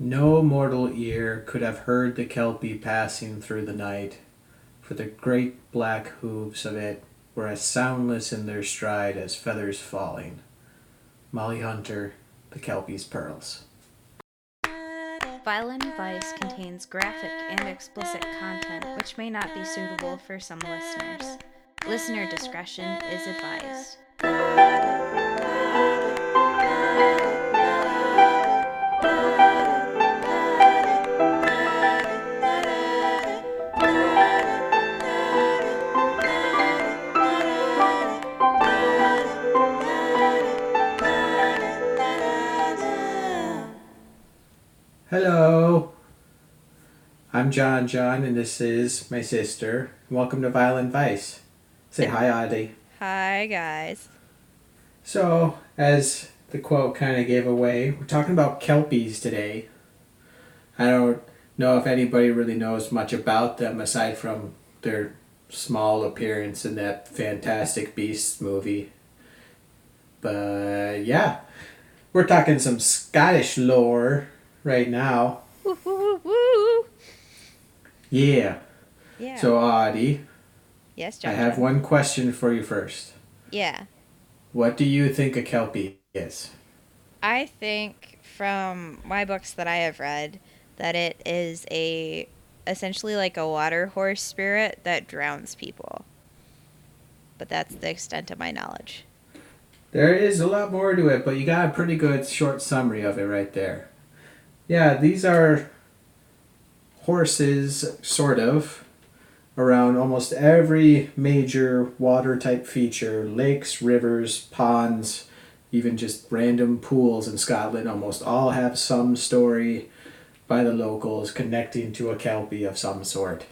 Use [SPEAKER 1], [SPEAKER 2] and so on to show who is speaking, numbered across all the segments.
[SPEAKER 1] No mortal ear could have heard the Kelpie passing through the night, for the great black hooves of it were as soundless in their stride as feathers falling. Mollie Hunter, The Kelpie's Pearls.
[SPEAKER 2] Vile and Vice contains graphic and explicit content which may not be suitable for some listeners. Listener discretion is advised.
[SPEAKER 1] I'm Jon John, and this is my sister. Welcome to Vile and Vice. Say hi, Audi.
[SPEAKER 2] Hi, guys.
[SPEAKER 1] So, as the quote kind of gave away, we're talking about Kelpies today. I don't know if anybody really knows much about them aside from their small appearance in that Fantastic Beasts movie. But yeah, we're talking some Scottish lore right now.
[SPEAKER 2] Woo, woo, woo.
[SPEAKER 1] Yeah.
[SPEAKER 2] Yeah.
[SPEAKER 1] So, Audi,
[SPEAKER 2] yes, Jon.
[SPEAKER 1] I have one question for you first.
[SPEAKER 2] Yeah.
[SPEAKER 1] What do you think a Kelpie is?
[SPEAKER 2] I think from my books that I have read that it is a essentially like a water horse spirit that drowns people. But that's the extent of my knowledge.
[SPEAKER 1] There is a lot more to it, but you got a pretty good short summary of it right there. Yeah, these are horses, sort of, around almost every major water type feature lakes, rivers, ponds, even just random pools in Scotland almost all have some story by the locals connecting to a Kelpie of some sort.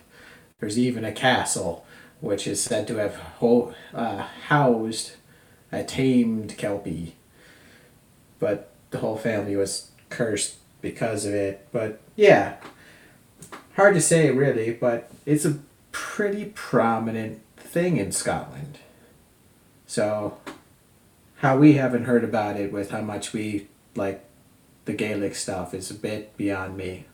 [SPEAKER 1] There's even a castle, which is said to have ho- uh, housed a tamed Kelpie. But the whole family was cursed because of it. But yeah, hard to say really, but it's a pretty prominent thing in Scotland. So, how we haven't heard about it with how much we like the Gaelic stuff is a bit beyond me.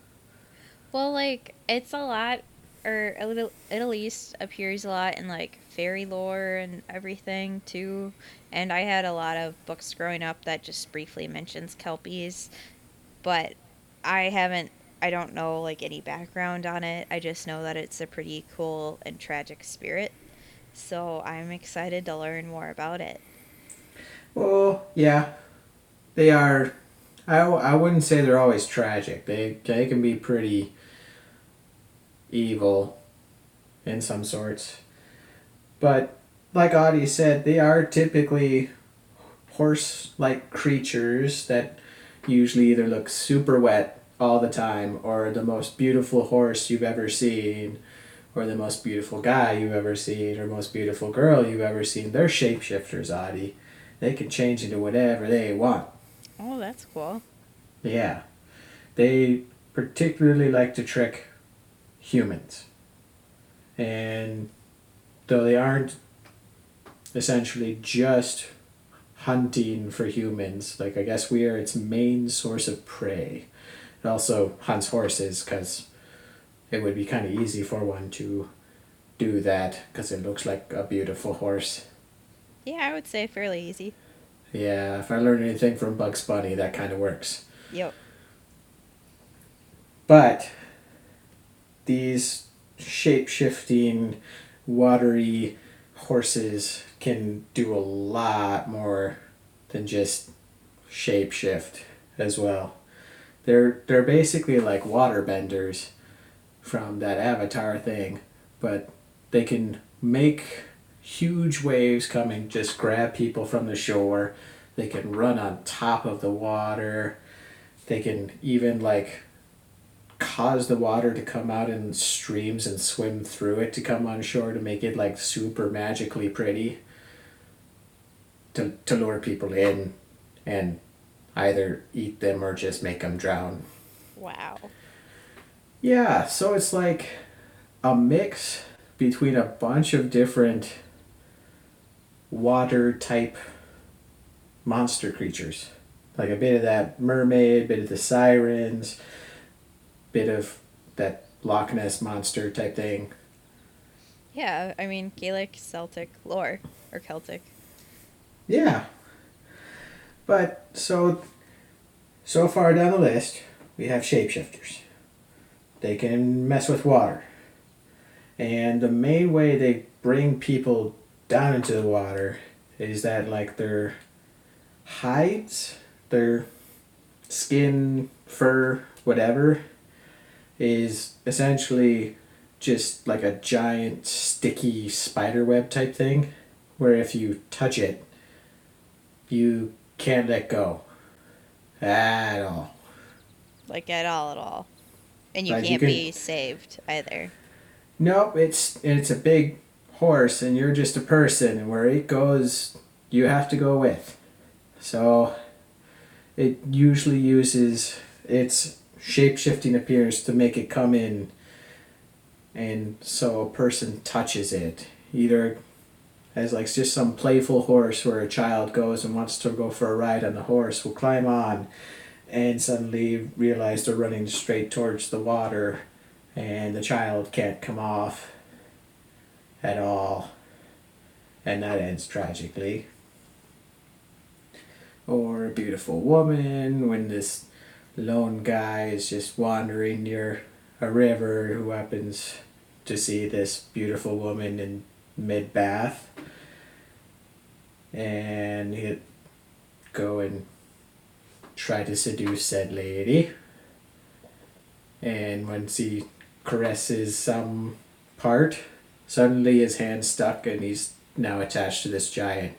[SPEAKER 2] Well, like it's a lot, or a little, at least appears a lot in like fairy lore and everything too. And I had a lot of books growing up that just briefly mentions kelpies, but I haven't. I don't know like any background on it. I just know that it's a pretty cool and tragic spirit. So I'm excited to learn more about it.
[SPEAKER 1] Well, yeah, they are. I, I wouldn't say they're always tragic. They they can be pretty evil, in some sorts, but like Audi said, they are typically horse-like creatures that usually either look super wet all the time, or the most beautiful horse you've ever seen, or the most beautiful guy you've ever seen, or most beautiful girl you've ever seen. They're shapeshifters, Audi they can change into whatever they want.
[SPEAKER 2] Oh, that's cool.
[SPEAKER 1] Yeah. They particularly like to trick humans. And though they aren't essentially just hunting for humans, like I guess we are its main source of prey. It also hunts horses because it would be kind of easy for one to do that because it looks like a beautiful horse.
[SPEAKER 2] Yeah, I would say fairly easy.
[SPEAKER 1] Yeah, if I learn anything from Bugs Bunny, that kind of works.
[SPEAKER 2] Yep.
[SPEAKER 1] But these shape shifting, watery horses can do a lot more than just shape shift as well. They're they're basically like water benders from that Avatar thing, but they can make huge waves come and just grab people from the shore. They can run on top of the water. They can even like cause the water to come out in streams and swim through it to come on shore to make it like super magically pretty to, to lure people in and either eat them or just make them drown.
[SPEAKER 2] Wow.
[SPEAKER 1] Yeah, so it's like a mix between a bunch of different water type monster creatures. Like a bit of that mermaid, bit of the sirens, bit of that Loch Ness monster type thing.
[SPEAKER 2] Yeah, I mean Gaelic, Celtic lore or Celtic.
[SPEAKER 1] Yeah. But so so far down the list, we have shapeshifters. They can mess with water. And the main way they bring people down into the water is that like their hides, their skin, fur, whatever, is essentially just like a giant sticky spider web type thing where if you touch it you can't let go at all
[SPEAKER 2] Like at all at all. And you
[SPEAKER 1] Like,
[SPEAKER 2] can't
[SPEAKER 1] can-
[SPEAKER 2] be saved either.
[SPEAKER 1] nope it's it's a big horse and you're just a person and where it goes you have to go with so it usually uses its shape-shifting appearance to make it come in and so a person touches it either as like just some playful horse where a child goes and wants to go for a ride on the horse will climb on and suddenly realize they're running straight towards the water and the child can't come off at all. And that ends tragically. Or a beautiful woman when this lone guy is just wandering near a river who happens to see this beautiful woman in mid bath and he'd go and try to seduce said lady. And once he caresses some part suddenly his hand's stuck and he's now attached to this giant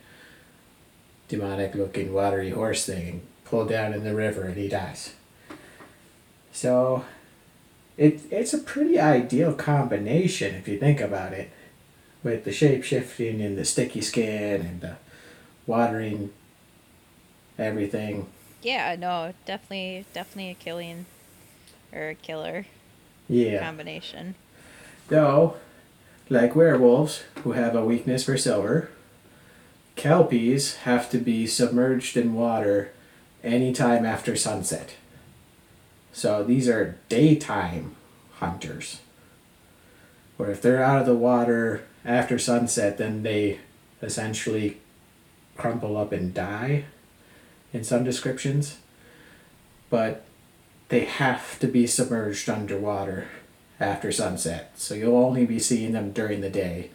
[SPEAKER 1] demonic looking watery horse thing and pulled down in the river and he dies. So it it's a pretty ideal combination if you think about it with the shape shifting and the sticky skin and the watering everything.
[SPEAKER 2] Yeah, no, definitely definitely a killing or a killer
[SPEAKER 1] yeah.
[SPEAKER 2] combination.
[SPEAKER 1] though like werewolves who have a weakness for silver kelpies have to be submerged in water anytime after sunset. So these are daytime hunters. Where if they're out of the water after sunset then they essentially crumple up and die in some descriptions but they have to be submerged underwater after sunset so you'll only be seeing them during the day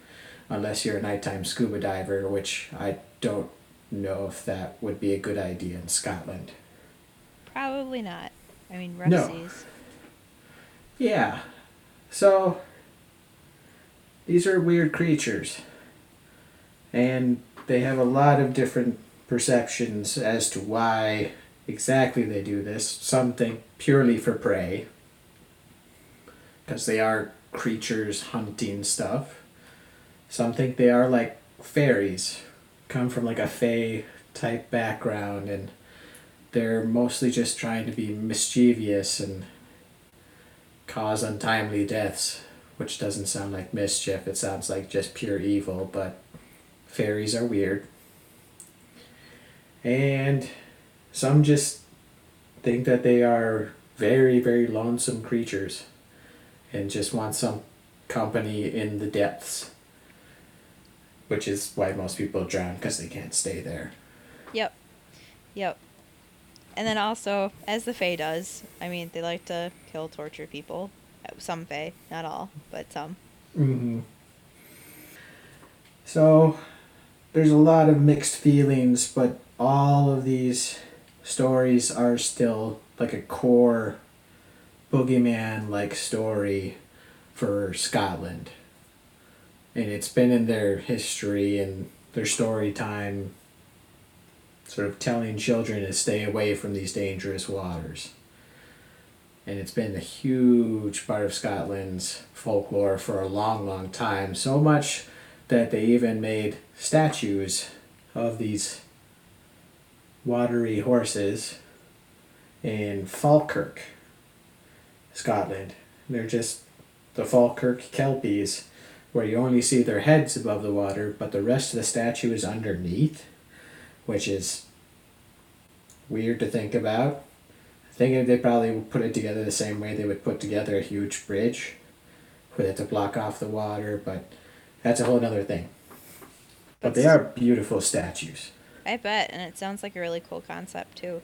[SPEAKER 1] unless you're a nighttime scuba diver which i don't know if that would be a good idea in scotland
[SPEAKER 2] Probably not. I mean, rough
[SPEAKER 1] No.
[SPEAKER 2] seas.
[SPEAKER 1] Yeah. So these are weird creatures. And they have a lot of different perceptions as to why exactly they do this. Some think purely for prey. Because they are creatures hunting stuff. Some think they are like fairies, come from like a fae type background, and they're mostly just trying to be mischievous and cause untimely deaths, which doesn't sound like mischief, it sounds like just pure evil, but fairies are weird. And some just think that they are very, very lonesome creatures and just want some company in the depths, which is why most people drown because they can't stay there.
[SPEAKER 2] Yep. Yep. And then also, as the Fae does, I mean, they like to kill, torture people. Some Fae, not all, but some.
[SPEAKER 1] Mm-hmm. So there's a lot of mixed feelings, but all of these stories are still like a core boogeyman like story for Scotland. And it's been in their history and their story time, sort of telling children to stay away from these dangerous waters. And it's been a huge part of Scotland's folklore for a long, long time. So much that they even made statues of these watery horses in Falkirk, Scotland. They're just the Falkirk Kelpies, where you only see their heads above the water, but the rest of the statue is underneath, which is weird to think about. Thinking they probably would put it together the same way they would put together a huge bridge with it to block off the water, but that's a whole other thing. But they are beautiful statues.
[SPEAKER 2] I bet, and it sounds like a really cool concept too.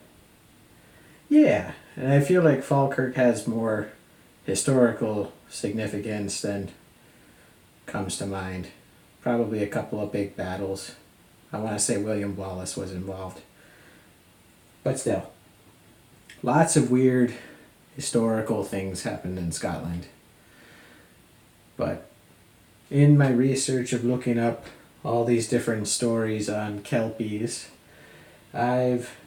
[SPEAKER 1] Yeah, and I feel like Falkirk has more historical significance than comes to mind. Probably a couple of big battles. I want to say William Wallace was involved. But still, lots of weird historical things happened in Scotland. But in my research of looking up all these different stories on Kelpies, I've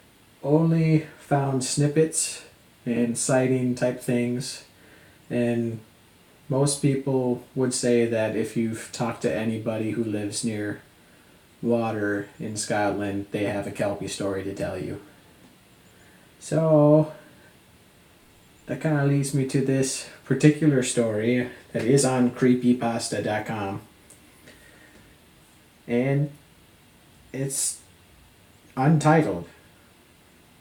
[SPEAKER 1] only found snippets and sighting type things. And most people would say that if you've talked to anybody who lives near water in Scotland, they have a Kelpie story to tell you. So that kind of leads me to this particular story that is on creepypasta.com. And it's untitled.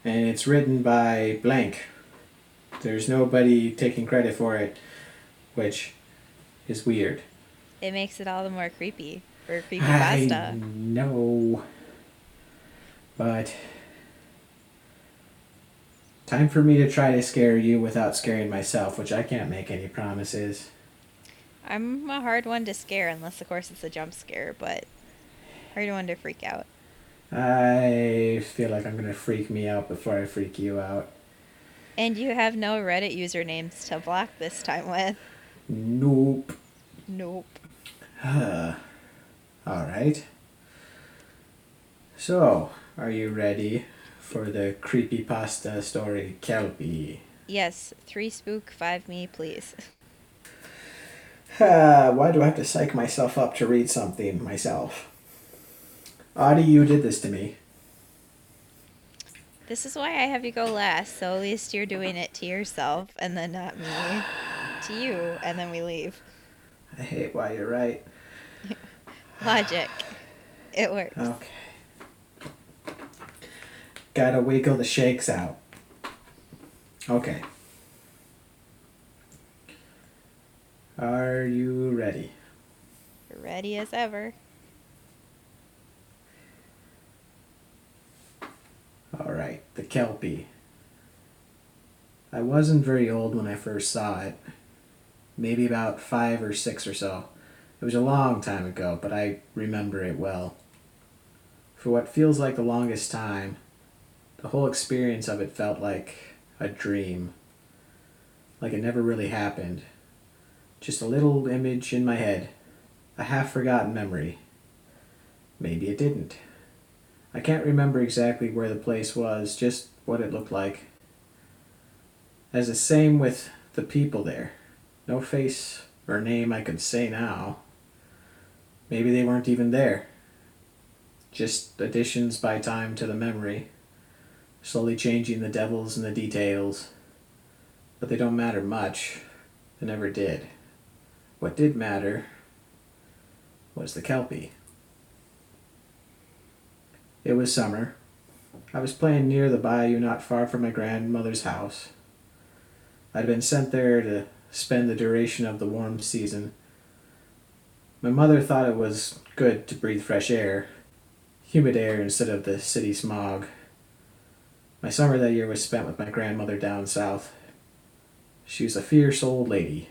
[SPEAKER 1] And it's written by blank. There's nobody taking credit for it, which is weird.
[SPEAKER 2] It makes it all the more creepy for creepy
[SPEAKER 1] I know. But time for me to try to scare you without scaring myself, which I can't make any promises.
[SPEAKER 2] I'm a hard one to scare, unless of course it's a jump scare, but hard one to freak out.
[SPEAKER 1] I feel like I'm gonna freak me out before I freak you out.
[SPEAKER 2] And you have no Reddit usernames to block this time with.
[SPEAKER 1] Nope.
[SPEAKER 2] Nope.
[SPEAKER 1] All right. So, are you ready for the creepy pasta story, Kelpie?
[SPEAKER 2] Yes, three spook, five me, please.
[SPEAKER 1] Ah, why do I have to psych myself up to read something myself? Audi, you did this to me.
[SPEAKER 2] This is why I have you go last, so at least you're doing it to yourself and then not me. To you, and then we leave.
[SPEAKER 1] I hate why you're right.
[SPEAKER 2] Logic. It works.
[SPEAKER 1] Okay. Gotta wiggle the shakes out. Okay. Are you ready?
[SPEAKER 2] Ready as ever.
[SPEAKER 1] All right, the Kelpie. I wasn't very old when I first saw it. Maybe about five or six or so. It was a long time ago, but I remember it well. For what feels like the longest time, the whole experience of it felt like a dream. Like it never really happened. Just a little image in my head, a half forgotten memory. Maybe it didn't. I can't remember exactly where the place was, just what it looked like. As the same with the people there. No face or name I could say now. Maybe they weren't even there. Just additions by time to the memory, slowly changing the devils and the details. But they don't matter much. They never did. What did matter was the Kelpie. It was summer. I was playing near the bayou not far from my grandmother's house. I'd been sent there to spend the duration of the warm season. My mother thought it was good to breathe fresh air, humid air instead of the city smog. My summer that year was spent with my grandmother down south. She was a fierce old lady,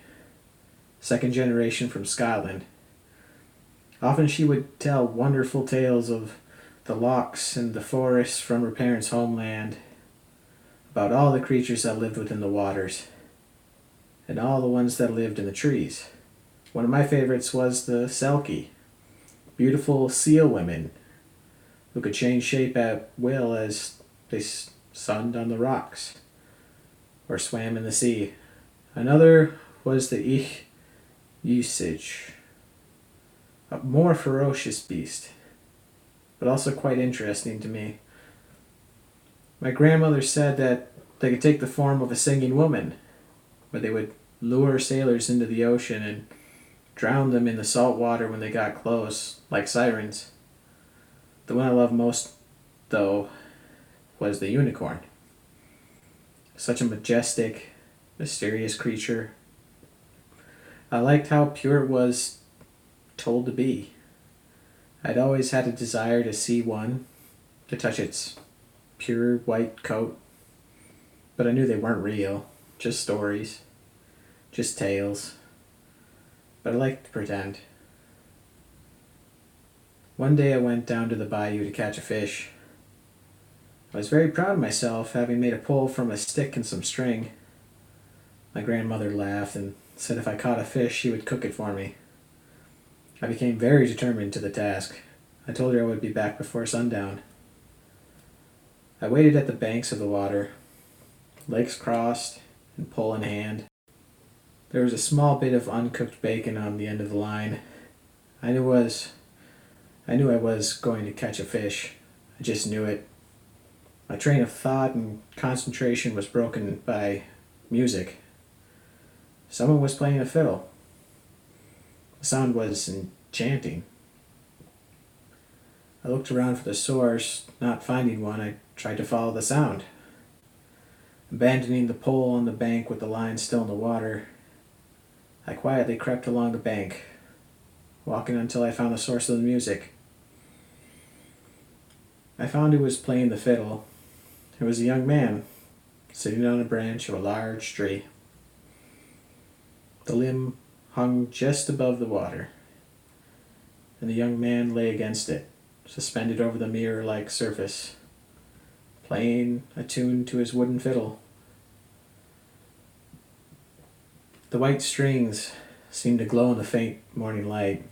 [SPEAKER 1] second generation from Scotland. Often she would tell wonderful tales of the lochs and the forests from her parents' homeland, about all the creatures that lived within the waters, and all the ones that lived in the trees. One of my favorites was the Selkie, beautiful seal women who could change shape at will as they sunned on the rocks or swam in the sea. Another was the Ich usage, a more ferocious beast but also quite interesting to me. My grandmother said that they could take the form of a singing woman, but they would lure sailors into the ocean and drown them in the salt water when they got close, like sirens. The one I love most, though, was the unicorn. such a majestic, mysterious creature. I liked how pure it was told to be. I'd always had a desire to see one, to touch its pure white coat, but I knew they weren't real, just stories, just tales. But I liked to pretend. One day I went down to the bayou to catch a fish. I was very proud of myself, having made a pole from a stick and some string. My grandmother laughed and said if I caught a fish, she would cook it for me. I became very determined to the task. I told her I would be back before sundown. I waited at the banks of the water, legs crossed and pole in hand. There was a small bit of uncooked bacon on the end of the line. I knew was I knew I was going to catch a fish. I just knew it. My train of thought and concentration was broken by music. Someone was playing a fiddle. The sound was enchanting. I looked around for the source, not finding one, I tried to follow the sound. Abandoning the pole on the bank with the line still in the water, I quietly crept along the bank, walking until I found the source of the music. I found he was playing the fiddle. It was a young man, sitting on a branch of a large tree. The limb hung just above the water, and the young man lay against it, suspended over the mirror like surface, playing a tune to his wooden fiddle. The white strings seemed to glow in the faint morning light.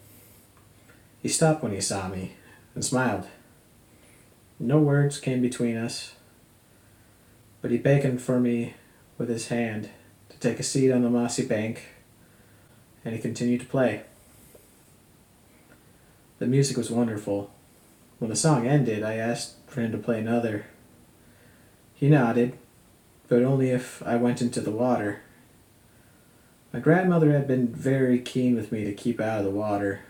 [SPEAKER 1] He stopped when he saw me and smiled. No words came between us, but he beckoned for me with his hand to take a seat on the mossy bank, and he continued to play. The music was wonderful. When the song ended, I asked for him to play another. He nodded, but only if I went into the water. My grandmother had been very keen with me to keep out of the water.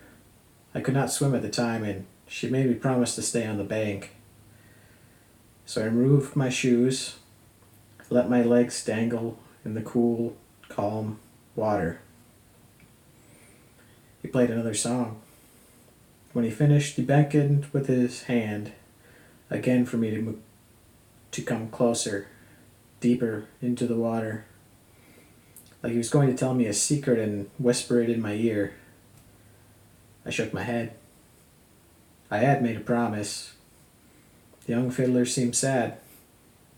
[SPEAKER 1] I could not swim at the time, and she made me promise to stay on the bank. So I removed my shoes, let my legs dangle in the cool, calm water. He played another song. When he finished, he beckoned with his hand again for me to, mo- to come closer, deeper into the water like he was going to tell me a secret and whisper it in my ear. I shook my head. I had made a promise. The young fiddler seemed sad,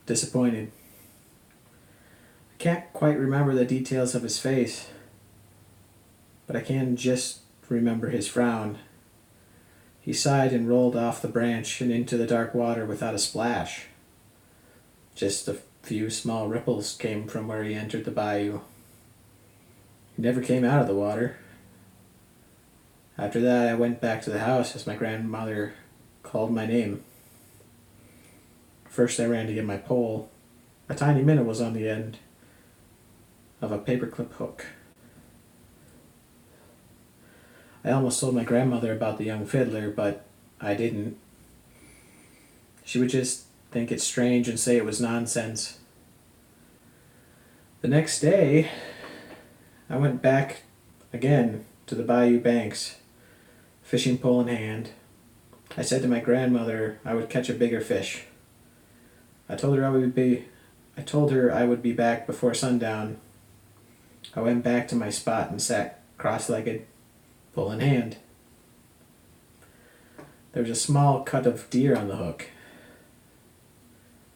[SPEAKER 1] disappointed. Can't quite remember the details of his face, but I can just remember his frown. He sighed and rolled off the branch and into the dark water without a splash. Just a few small ripples came from where he entered the bayou. He never came out of the water. After that, I went back to the house as my grandmother called my name. First, I ran to get my pole. A tiny minnow was on the end of a paperclip hook. I almost told my grandmother about the young fiddler, but I didn't. She would just think it strange and say it was nonsense. The next day, I went back again to the bayou banks, fishing pole in hand. I said to my grandmother I would catch a bigger fish. I told her I would be I told her I would be back before sundown. I went back to my spot and sat cross-legged, pole in hand. There was a small cut of deer on the hook.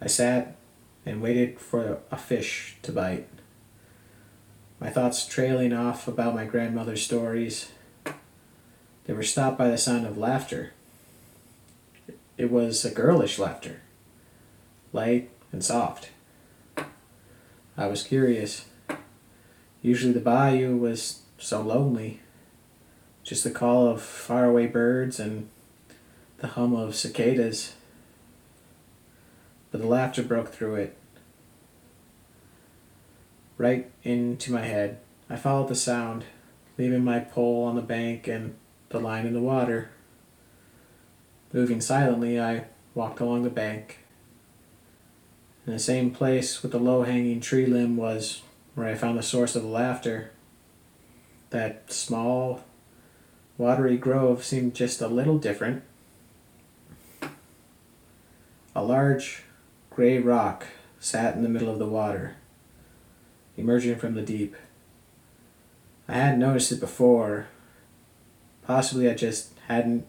[SPEAKER 1] I sat and waited for a fish to bite my thoughts trailing off about my grandmother's stories. They were stopped by the sound of laughter. It was a girlish laughter, light and soft. I was curious. Usually the bayou was so lonely. Just the call of faraway birds and the hum of cicadas. But the laughter broke through it right into my head. I followed the sound, leaving my pole on the bank and the line in the water. Moving silently, I walked along the bank In the same place with the low hanging tree limb was where I found the source of the laughter. That small, watery grove seemed just a little different. A large, gray rock sat in the middle of the water, emerging from the deep. I hadn't noticed it before. Possibly I just hadn't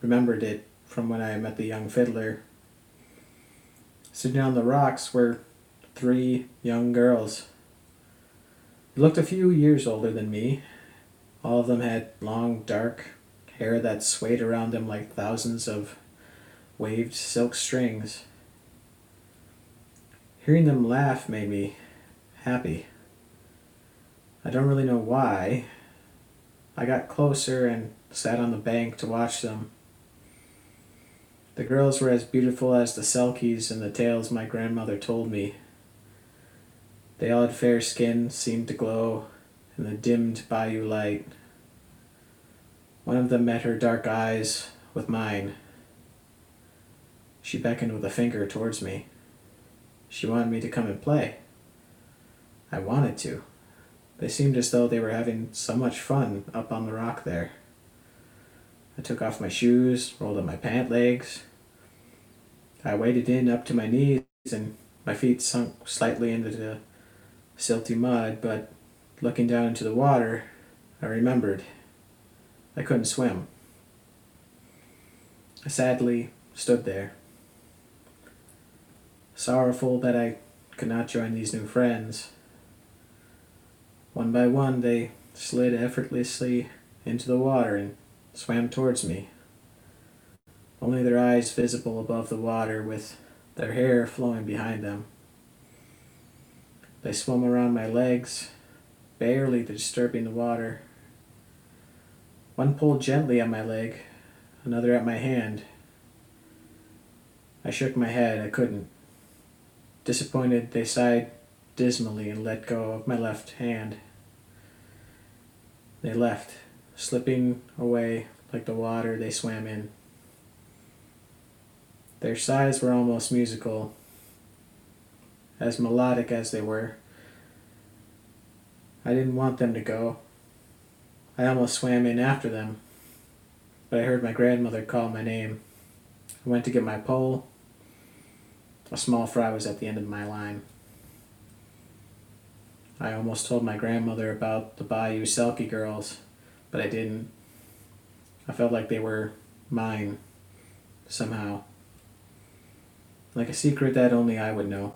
[SPEAKER 1] remembered it from when I met the young fiddler. Sitting on the rocks were three young girls. They looked a few years older than me. All of them had long, dark hair that swayed around them like thousands of waved silk strings. Hearing them laugh made me happy. I don't really know why. I got closer and sat on the bank to watch them. The girls were as beautiful as the Selkies in the tales my grandmother told me. They all had fair skin, seemed to glow in the dimmed bayou light. One of them met her dark eyes with mine. She beckoned with a finger towards me. She wanted me to come and play. I wanted to. They seemed as though they were having so much fun up on the rock there. I took off my shoes, rolled up my pant legs. I waded in up to my knees and my feet sunk slightly into the silty mud, but looking down into the water, I remembered I couldn't swim. I sadly stood there, sorrowful that I could not join these new friends. One by one, they slid effortlessly into the water and swam towards me, only their eyes visible above the water with their hair flowing behind them. They swam around my legs, barely disturbing the water. One pulled gently at my leg, another at my hand. I shook my head, I couldn't. Disappointed, they sighed dismally and let go of my left hand. They left, slipping away like the water they swam in. Their sighs were almost musical, as melodic as they were. I didn't want them to go. I almost swam in after them, but I heard my grandmother call my name. I went to get my pole. A small fry was at the end of my line. I almost told my grandmother about the Bayou Selkie girls, but I didn't. I felt like they were mine, somehow. Like a secret that only I would know.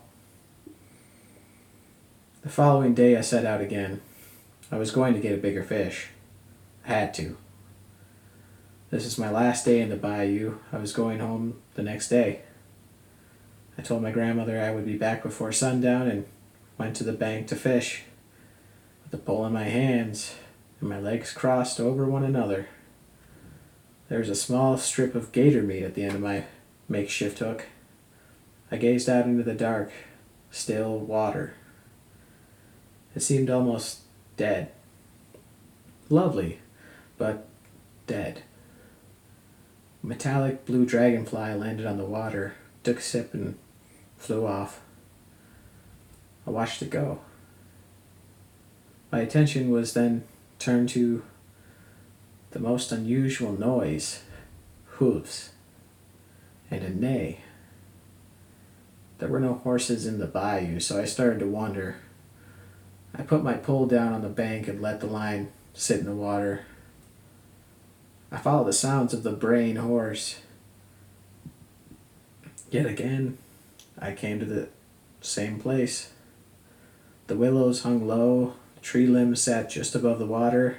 [SPEAKER 1] The following day, I set out again. I was going to get a bigger fish. I had to. This is my last day in the bayou. I was going home the next day. I told my grandmother I would be back before sundown and went to the bank to fish, with the pole in my hands and my legs crossed over one another. There was a small strip of gator meat at the end of my makeshift hook. I gazed out into the dark, still water. It seemed almost dead. Lovely, but dead. Metallic blue dragonfly landed on the water, took a sip, and flew off. I watched it go. My attention was then turned to the most unusual noise hooves and a neigh. There were no horses in the bayou, so I started to wonder. I put my pole down on the bank and let the line sit in the water. I followed the sounds of the braying horse. Yet again, I came to the same place. The willows hung low, tree limbs sat just above the water,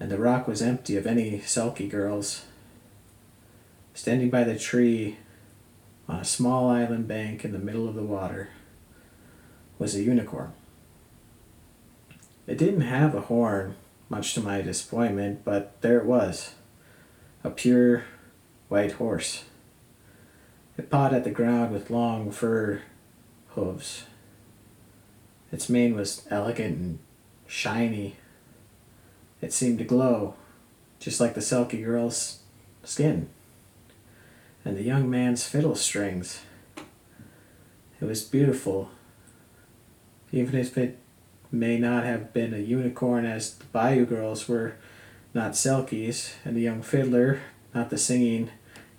[SPEAKER 1] and the rock was empty of any Selkie girls. Standing by the tree on a small island bank in the middle of the water was a unicorn. It didn't have a horn, much to my disappointment, but there it was a pure white horse. It pawed at the ground with long fur hooves. Its mane was elegant and shiny. It seemed to glow, just like the Selkie girl's skin, and the young man's fiddle strings. It was beautiful. Even if it may not have been a unicorn, as the Bayou girls were not Selkies, and the young fiddler not the singing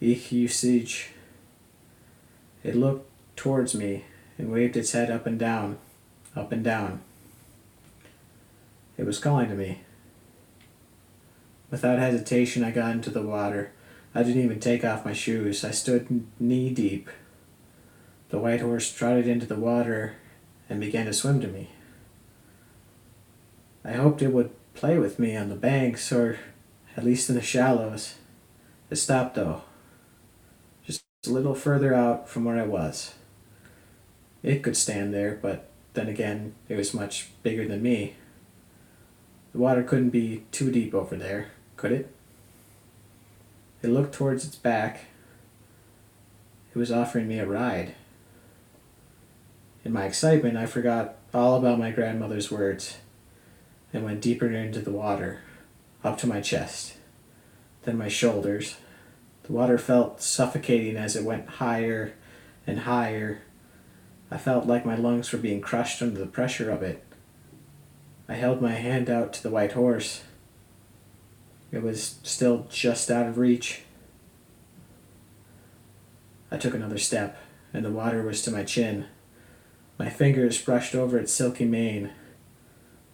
[SPEAKER 1] Each-uisge. It looked towards me and waved its head up and down, up and down. It was calling to me. Without hesitation, I got into the water. I didn't even take off my shoes. I stood knee deep. The white horse trotted into the water and began to swim to me. I hoped it would play with me on the banks or at least in the shallows. It stopped though, just a little further out from where I was. It could stand there, but then again, it was much bigger than me. The water couldn't be too deep over there could it? It looked towards its back. It was offering me a ride. In my excitement, I forgot all about my grandmother's words and went deeper into the water, up to my chest, then my shoulders. The water felt suffocating as it went higher and higher. I felt like my lungs were being crushed under the pressure of it. I held my hand out to the white horse it was still just out of reach. I took another step, and the water was to my chin. My fingers brushed over its silky mane.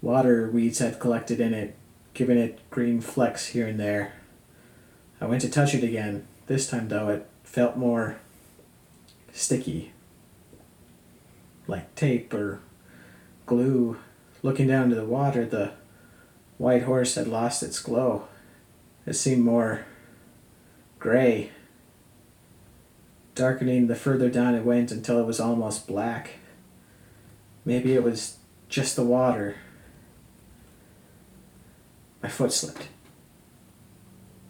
[SPEAKER 1] Water weeds had collected in it, giving it green flecks here and there. I went to touch it again. This time, though, it felt more sticky, like tape or glue. Looking down into the water, the white horse had lost its glow. It seemed more gray, darkening the further down it went until it was almost black. Maybe it was just the water. My foot slipped.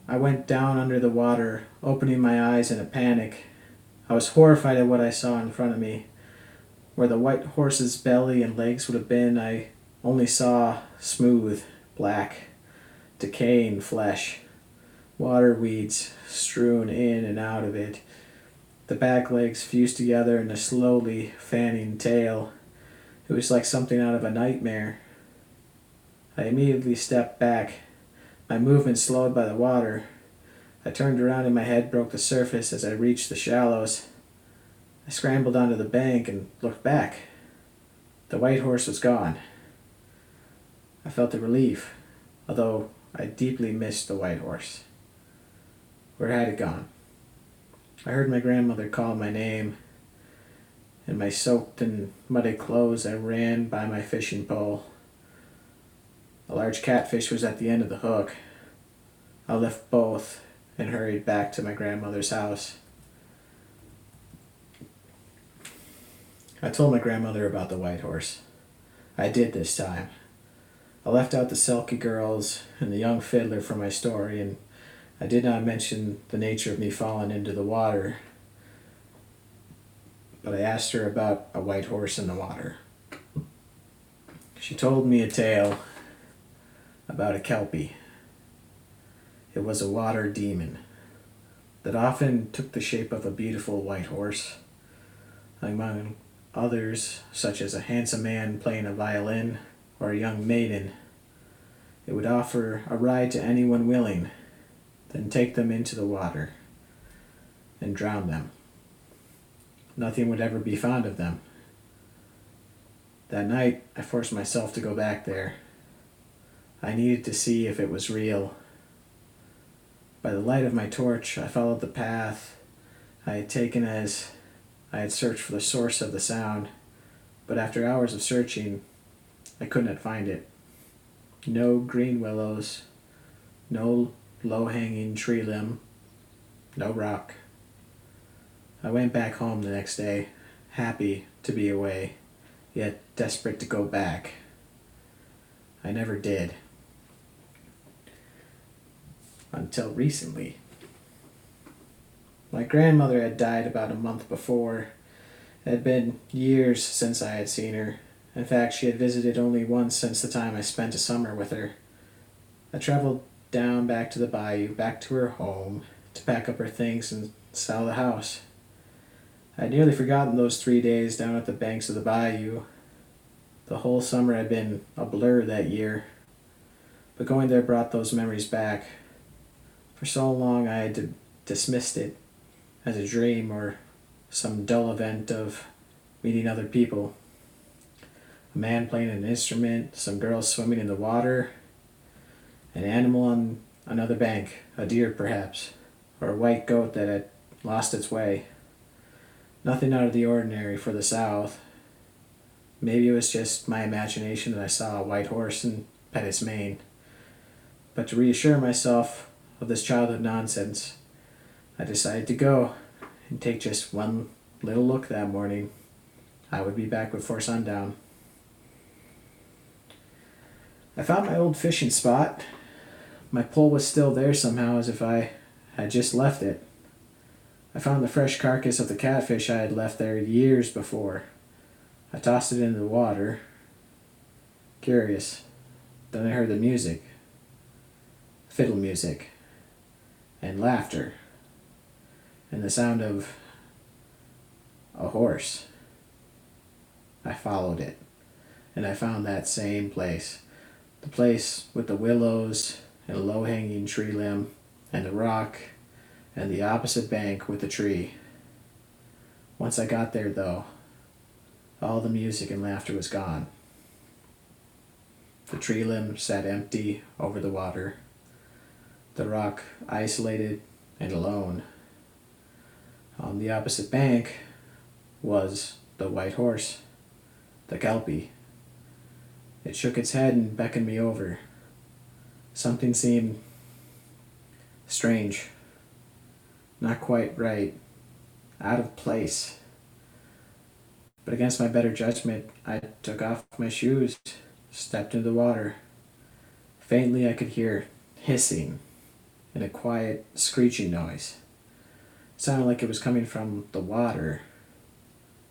[SPEAKER 1] I went down under the water, opening my eyes in a panic. I was horrified at what I saw in front of me. Where the white horse's belly and legs would have been, I only saw smooth, black, decaying flesh water weeds strewn in and out of it. The back legs fused together in a slowly fanning tail. It was like something out of a nightmare. I immediately stepped back, my movement slowed by the water. I turned around and my head broke the surface as I reached the shallows. I scrambled onto the bank and looked back. The white horse was gone. I felt a relief, although I deeply missed the white horse. Where had it gone? I heard my grandmother call my name. In my soaked and muddy clothes, I ran by my fishing pole. A large catfish was at the end of the hook. I left both and hurried back to my grandmother's house. I told my grandmother about the white horse. I did this time. I left out the Selkie girls and the young fiddler from my story and I did not mention the nature of me falling into the water, but I asked her about a white horse in the water. She told me a tale about a kelpie. It was a water demon that often took the shape of a beautiful white horse, among others, such as a handsome man playing a violin or a young maiden. It would offer a ride to anyone willing then take them into the water and drown them. Nothing would ever be found of them. That night, I forced myself to go back there. I needed to see if it was real. By the light of my torch, I followed the path I had taken as I had searched for the source of the sound, but after hours of searching, I could not find it. No green willows, no low hanging tree limb, no rock. I went back home the next day, happy to be away, yet desperate to go back. I never did. Until recently. My grandmother had died about a month before. It had been years since I had seen her. In fact, she had visited only once since the time I spent a summer with her. I traveled down back to the bayou, back to her home, to pack up her things and sell the house. I'd nearly forgotten those three days down at the banks of the bayou. The whole summer had been a blur that year, but going there brought those memories back. For so long I had dismissed it as a dream or some dull event of meeting other people. A man playing an instrument, some girls swimming in the water, an animal on another bank, a deer perhaps, or a white goat that had lost its way. Nothing out of the ordinary for the South. Maybe it was just my imagination that I saw a white horse and pet its mane. But to reassure myself of this childhood nonsense, I decided to go and take just one little look that morning. I would be back before sundown. I found my old fishing spot. My pole was still there somehow, as if I had just left it. I found the fresh carcass of the catfish I had left there years before. I tossed it into the water. Curious. Then I heard the music fiddle music, and laughter, and the sound of a horse. I followed it, and I found that same place the place with the willows and a low hanging tree limb, and the rock, and the opposite bank with the tree. Once I got there, though, all the music and laughter was gone. The tree limb sat empty over the water, the rock isolated and alone. On the opposite bank was the white horse, the kelpie. It shook its head and beckoned me over. Something seemed strange, not quite right, out of place. But against my better judgment, I took off my shoes, stepped into the water. Faintly, I could hear hissing and a quiet screeching noise. It sounded like it was coming from the water.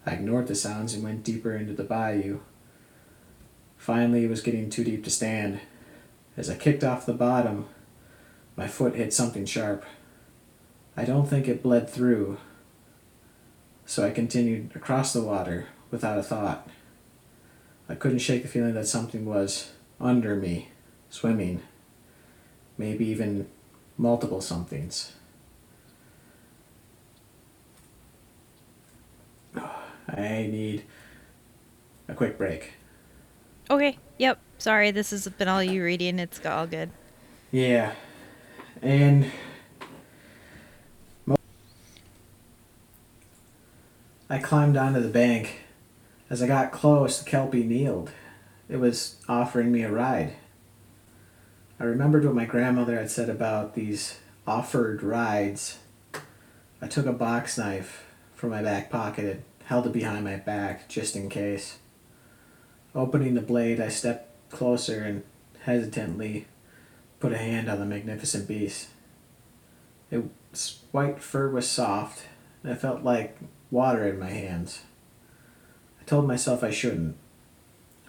[SPEAKER 1] I ignored the sounds and went deeper into the bayou. Finally, it was getting too deep to stand. As I kicked off the bottom, my foot hit something sharp. I don't think it bled through, so I continued across the water without a thought. I couldn't shake the feeling that something was under me, swimming, maybe even multiple somethings. I need a quick break.
[SPEAKER 2] Okay. Yep. Sorry, this has been all you reading. It's all good.
[SPEAKER 1] Yeah. And I climbed onto the bank. As I got close, the Kelpie kneeled. It was offering me a ride. I remembered what my grandmother had said about these offered rides. I took a box knife from my back pocket and held it behind my back just in case. Opening the blade, I stepped closer and hesitantly put a hand on the magnificent beast. Its white fur was soft, and it felt like water in my hands. I told myself I shouldn't.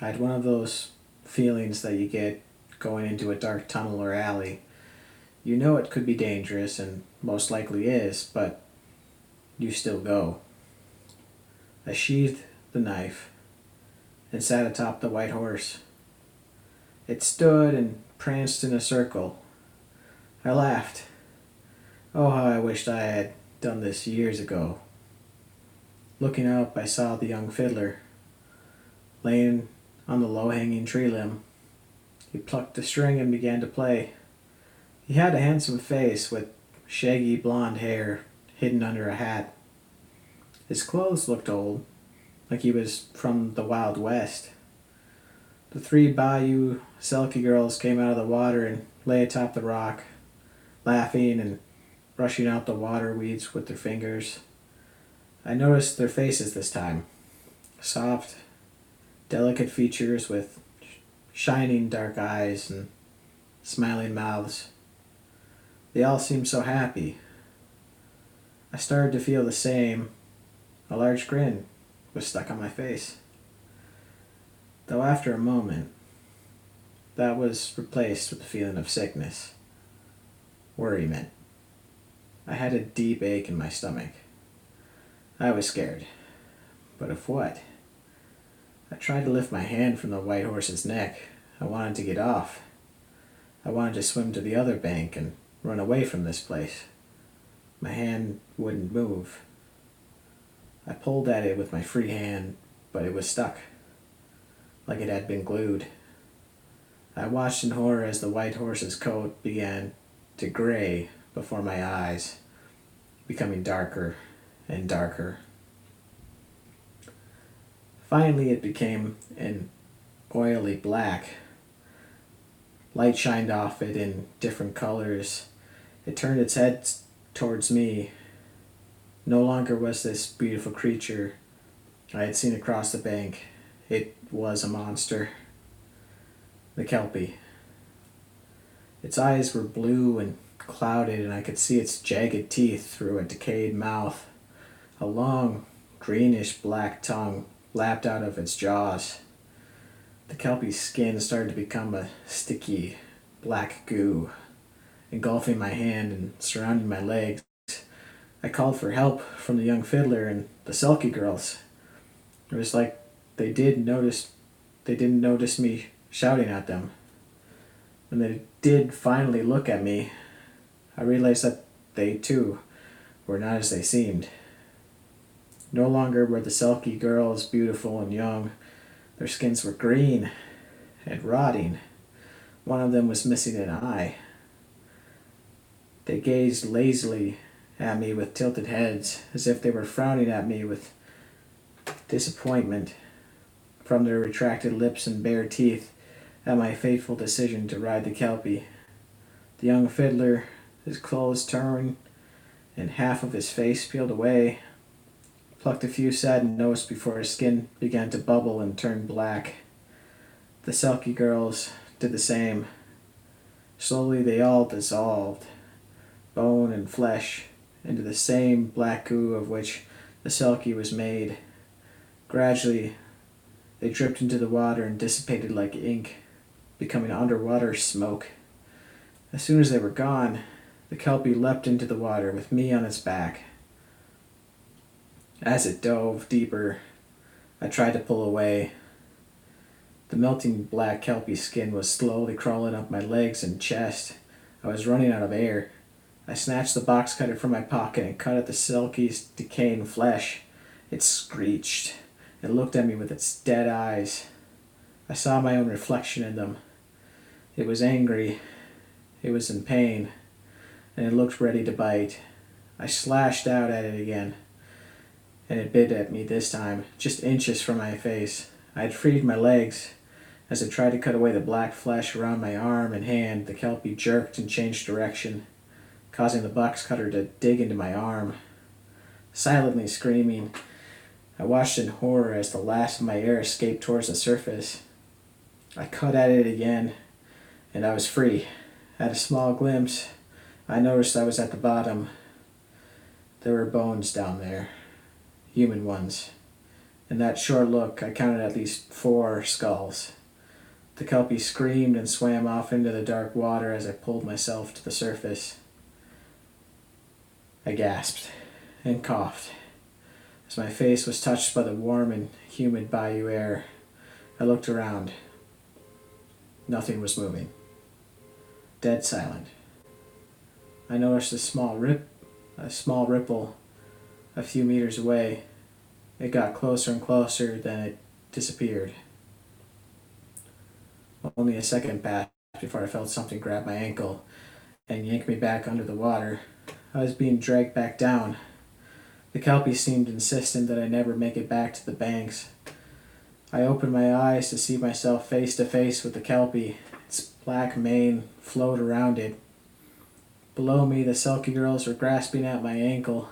[SPEAKER 1] I had one of those feelings that you get going into a dark tunnel or alley. You know it could be dangerous, and most likely is, but you still go. I sheathed the knife and sat atop the white horse. It stood and pranced in a circle. I laughed. Oh, how I wished I had done this years ago. Looking up, I saw the young fiddler laying on the low hanging tree limb. He plucked the string and began to play. He had a handsome face with shaggy blond hair hidden under a hat. His clothes looked old, like he was from the Wild West. The three Bayou Selkie girls came out of the water and lay atop the rock, laughing and brushing out the water weeds with their fingers. I noticed their faces this time soft, delicate features with shining dark eyes and smiling mouths. They all seemed so happy. I started to feel the same. A large grin was stuck on my face. Though after a moment, that was replaced with a feeling of sickness, worriment. I had a deep ache in my stomach. I was scared. But of what? I tried to lift my hand from the white horse's neck. I wanted to get off. I wanted to swim to the other bank and run away from this place. My hand wouldn't move. I pulled at it with my free hand, but it was stuck, like it had been glued. I watched in horror as the white horse's coat began to gray before my eyes, becoming darker and darker. Finally, it became an oily black. Light shined off it in different colors. It turned its head towards me. No longer was this beautiful creature I had seen across the bank. It was a monster. The Kelpie. Its eyes were blue and clouded, and I could see its jagged teeth through a decayed mouth. A long, greenish black tongue lapped out of its jaws. The kelpie's skin started to become a sticky black goo, engulfing my hand and surrounding my legs. I called for help from the young fiddler and the Selkie girls. It was like they did notice they didn't notice me shouting at them. When they did finally look at me, I realized that they too were not as they seemed. No longer were the Selkie girls beautiful and young. Their skins were green and rotting. One of them was missing an eye. They gazed lazily at me with tilted heads, as if they were frowning at me with disappointment from their retracted lips and bare teeth at my fateful decision to ride the Kelpie. The young fiddler, his clothes torn and half of his face peeled away, plucked a few saddened notes before his skin began to bubble and turn black. The Selkie girls did the same. Slowly they all dissolved, bone and flesh, into the same black goo of which the Selkie was made. Gradually, they dripped into the water and dissipated like ink, becoming underwater smoke. As soon as they were gone, the Kelpie leapt into the water with me on its back. As it dove deeper, I tried to pull away. The melting black kelpie skin was slowly crawling up my legs and chest. I was running out of air. I snatched the box cutter from my pocket and cut at the Selkie's decaying flesh. It screeched. It looked at me with its dead eyes. I saw my own reflection in them. It was angry. It was in pain. And it looked ready to bite. I slashed out at it again and it bit at me this time, just inches from my face. I had freed my legs. As I tried to cut away the black flesh around my arm and hand, the kelpie jerked and changed direction, causing the box cutter to dig into my arm. Silently screaming, I watched in horror as the last of my air escaped towards the surface. I cut at it again, and I was free. At a small glimpse, I noticed I was at the bottom. There were bones down there human ones. In that short look, I counted at least four skulls. The kelpie screamed and swam off into the dark water as I pulled myself to the surface. I gasped and coughed as my face was touched by the warm and humid bayou air. I looked around. Nothing was moving. Dead silent. I noticed a small rip, a small ripple a few meters away. It got closer and closer, then it disappeared. Only a second passed before I felt something grab my ankle and yank me back under the water. I was being dragged back down. The kelpie seemed insistent that I never make it back to the banks. I opened my eyes to see myself face to face with the kelpie. Its black mane flowed around it. Below me, the Selkie girls were grasping at my ankle.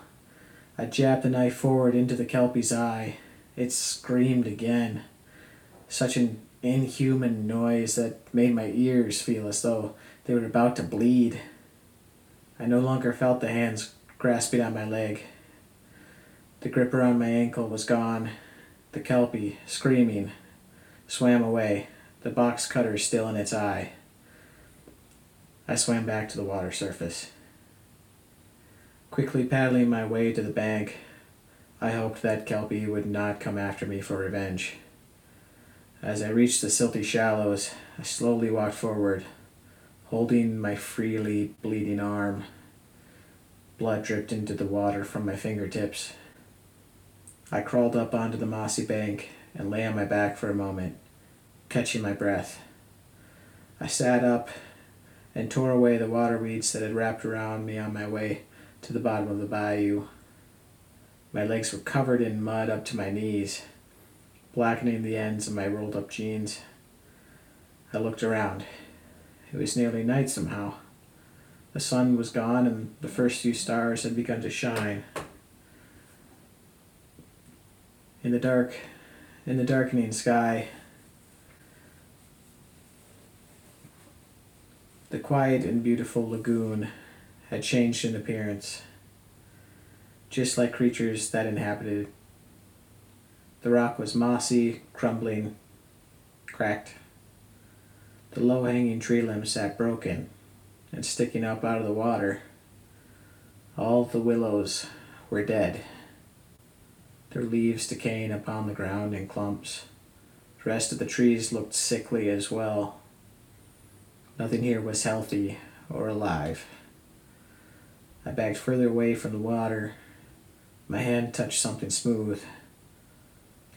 [SPEAKER 1] I jabbed the knife forward into the kelpie's eye. It screamed again. Such an inhuman noise that made my ears feel as though they were about to bleed. I no longer felt the hands grasping at my leg. The grip around my ankle was gone. The kelpie, screaming, swam away, the box cutter still in its eye. I swam back to the water surface. Quickly paddling my way to the bank, I hoped that Kelpie would not come after me for revenge. As I reached the silty shallows, I slowly walked forward, holding my freely bleeding arm. Blood dripped into the water from my fingertips. I crawled up onto the mossy bank and lay on my back for a moment, catching my breath. I sat up and tore away the water weeds that had wrapped around me on my way to the bottom of the bayou. My legs were covered in mud up to my knees, blackening the ends of my rolled up jeans. I looked around. It was nearly night somehow. The sun was gone and the first few stars had begun to shine. In the dark, in the darkening sky, the quiet and beautiful lagoon had changed in appearance, just like creatures that inhabited. The rock was mossy, crumbling, cracked. The low hanging tree limbs sat broken and sticking up out of the water. All the willows were dead, their leaves decaying upon the ground in clumps. The rest of the trees looked sickly as well. Nothing here was healthy or alive. I backed further away from the water. My hand touched something smooth.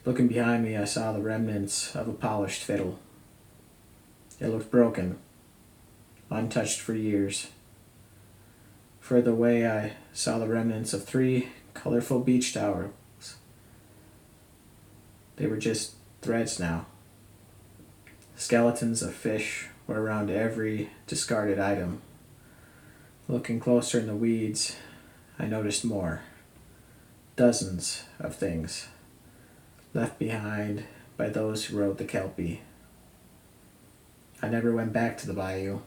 [SPEAKER 1] Looking behind me, I saw the remnants of a polished fiddle. It looked broken, untouched for years. Further away, I saw the remnants of three colorful beach towels. They were just threads now. Skeletons of fish were around every discarded item. Looking closer in the weeds, I noticed more. Dozens of things left behind by those who rode the Kelpie. I never went back to the bayou,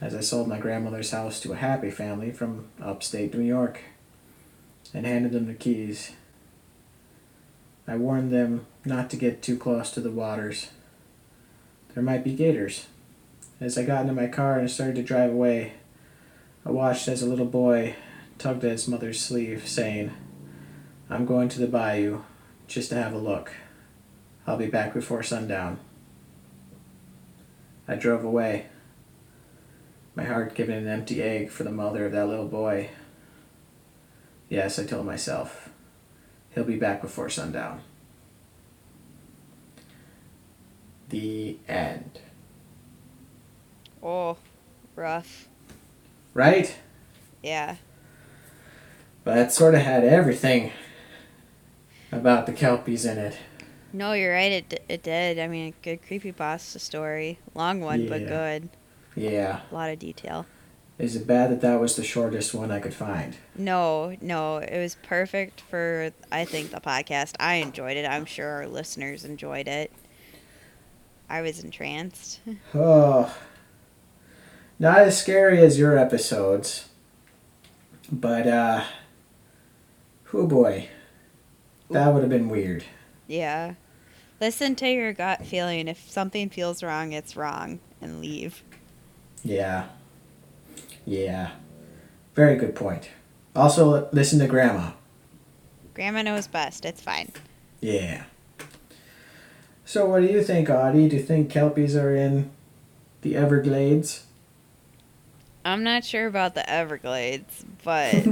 [SPEAKER 1] as I sold my grandmother's house to a happy family from upstate New York and handed them the keys. I warned them not to get too close to the waters. There might be gators. As I got into my car and started to drive away, I watched as a little boy tugged at his mother's sleeve, saying, I'm going to the bayou just to have a look. I'll be back before sundown. I drove away, my heart giving an empty egg for the mother of that little boy. Yes, I told myself, he'll be back before sundown. The end.
[SPEAKER 2] Oh, rough.
[SPEAKER 1] Right?
[SPEAKER 2] Yeah.
[SPEAKER 1] But it sort of had everything about the Kelpies in it.
[SPEAKER 2] No, you're right. It it did. I mean, a good creepy creepypasta story. Long one, but good.
[SPEAKER 1] Yeah.
[SPEAKER 2] A lot of detail.
[SPEAKER 1] Is it bad that that was the shortest one I could find?
[SPEAKER 2] No, no, it was perfect for I think the podcast. I enjoyed it. I'm sure our listeners enjoyed it. I was entranced.
[SPEAKER 1] Oh. Not as scary as your episodes. But, uh. Oh boy. That would have been weird.
[SPEAKER 2] yeah. Listen to your gut feeling. If something feels wrong, it's wrong, and leave.
[SPEAKER 1] Yeah. Yeah. Very good point. Also, listen to Grandma.
[SPEAKER 2] Grandma knows best. It's fine.
[SPEAKER 1] Yeah. So, what do you think, Audi? Do you think Kelpies are in the Everglades?
[SPEAKER 2] I'm not sure about the Everglades, but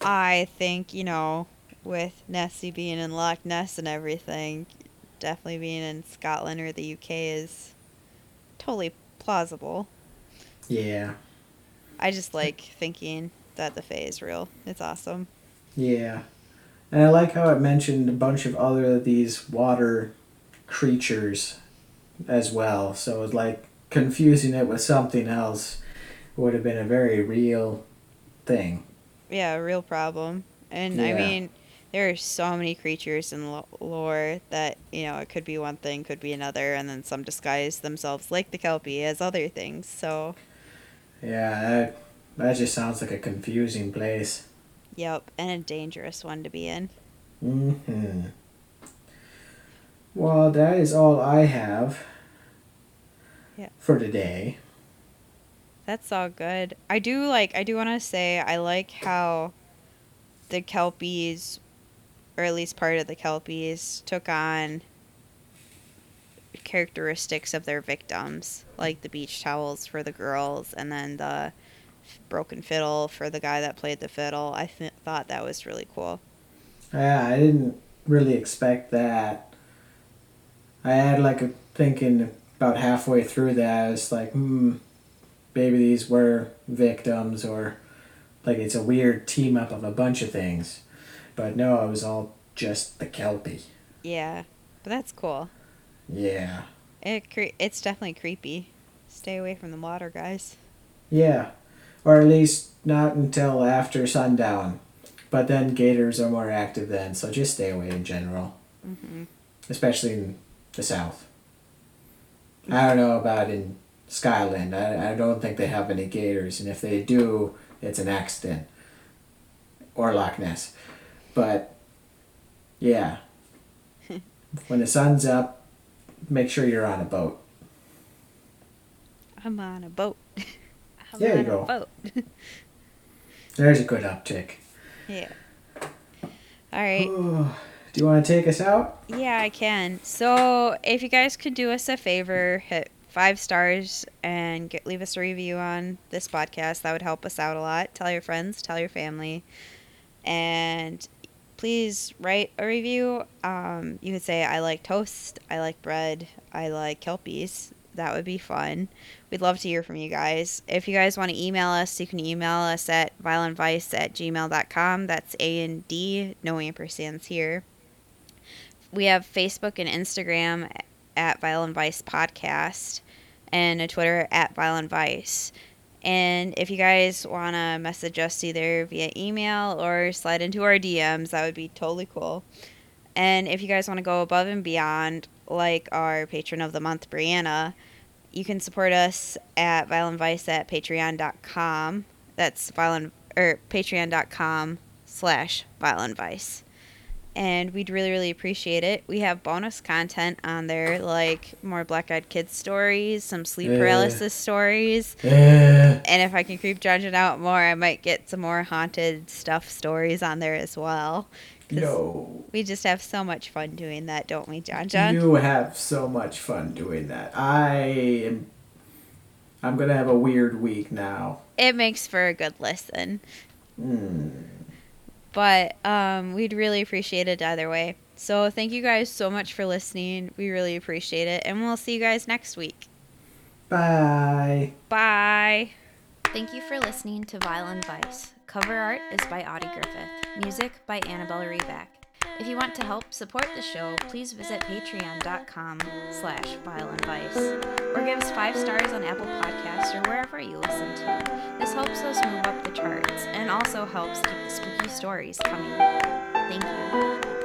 [SPEAKER 2] I think, you know, with Nessie being in Loch Ness and everything, definitely being in Scotland or the UK is totally plausible.
[SPEAKER 1] Yeah.
[SPEAKER 2] I just like thinking that the Fae is real. It's awesome.
[SPEAKER 1] Yeah. And I like how it mentioned a bunch of other of these water creatures as well. So it's like confusing it with something else would have been a very real thing.
[SPEAKER 2] Yeah, a real problem. And I mean, there are so many creatures in lore that, you know, it could be one thing, could be another, and then some disguise themselves like the Kelpie as other things. So,
[SPEAKER 1] Yeah, that, that just sounds like a confusing place.
[SPEAKER 2] yep, and a dangerous one to be in.
[SPEAKER 1] Mm hmm. Well, that is all I have
[SPEAKER 2] Yeah.
[SPEAKER 1] for today.
[SPEAKER 2] That's all good. I do like, I do want to say, I like how the kelpies, or at least part of the kelpies, took on characteristics of their victims, like the beach towels for the girls, and then the broken fiddle for the guy that played the fiddle. I th- thought that was really cool.
[SPEAKER 1] Yeah, I didn't really expect that. I had like a thinking about halfway through that. it's like, hmm, maybe these were victims or like it's a weird team up of a bunch of things. But no, it was all just the Kelpie.
[SPEAKER 2] Yeah, but that's cool.
[SPEAKER 1] Yeah.
[SPEAKER 2] It cre- it's definitely creepy. Stay away from the water, guys.
[SPEAKER 1] Yeah. Or at least not until after sundown. But then gators are more active then, so just stay away in general.
[SPEAKER 2] hmm
[SPEAKER 1] Especially in the south. I don't know about in Scotland. I, I don't think they have any gators, and if they do, it's an accident. Or Loch Ness. But, yeah. when the sun's up, make sure you're on a boat.
[SPEAKER 2] I'm on a boat. I'm
[SPEAKER 1] There you
[SPEAKER 2] on
[SPEAKER 1] go.
[SPEAKER 2] a boat.
[SPEAKER 1] There's a good uptick.
[SPEAKER 2] yeah. All right.
[SPEAKER 1] Do you want to take us out?
[SPEAKER 2] Yeah, I can. So, if you guys could do us a favor, hit five stars and get, leave us a review on this podcast. That would help us out a lot. Tell your friends, tell your family, and please write a review. Um, you could say, I like toast, I like bread, I like kelpies. That would be fun. We'd love to hear from you guys. If you guys want to email us, you can email us at vileandvice at gmail.com. That's A and D, no ampersands here. We have Facebook and Instagram at Vile and Vice Podcast and a Twitter at Vile and Vice. And if you guys want to message us either via email or slide into our DMs, that would be totally cool. And if you guys want to go above and beyond, like our patron of the month, Brianna, you can support us at Vile and Vice at patreon.com. That's violent or patreon.com slash vile and vice. And we'd really, really appreciate it. We have bonus content on there, like more Black Eyed Kids stories, some sleep
[SPEAKER 1] Yeah.
[SPEAKER 2] paralysis stories.
[SPEAKER 1] Yeah.
[SPEAKER 2] And if I can creep Judging out more, I might get some more haunted stuff stories on there as well
[SPEAKER 1] No.
[SPEAKER 2] We just have so much fun doing that, don't we, Jon John?
[SPEAKER 1] You have so much fun doing that. I am. I'm gonna have a weird week now.
[SPEAKER 2] It makes for a good listen.
[SPEAKER 1] Hmm.
[SPEAKER 2] But um, we'd really appreciate it either way. So thank you guys so much for listening. We really appreciate it. And we'll see you guys next week.
[SPEAKER 1] Bye.
[SPEAKER 2] Bye.
[SPEAKER 3] Thank you for listening to Vile and Vice. Cover art is by Audi Griffith. Music by Annabelle Reback. If you want to help support the show, please visit patreon.com slash vileandvice or give us five stars on Apple Podcasts or wherever you listen to. This helps us move up the charts and also helps keep the spooky stories coming. Thank you.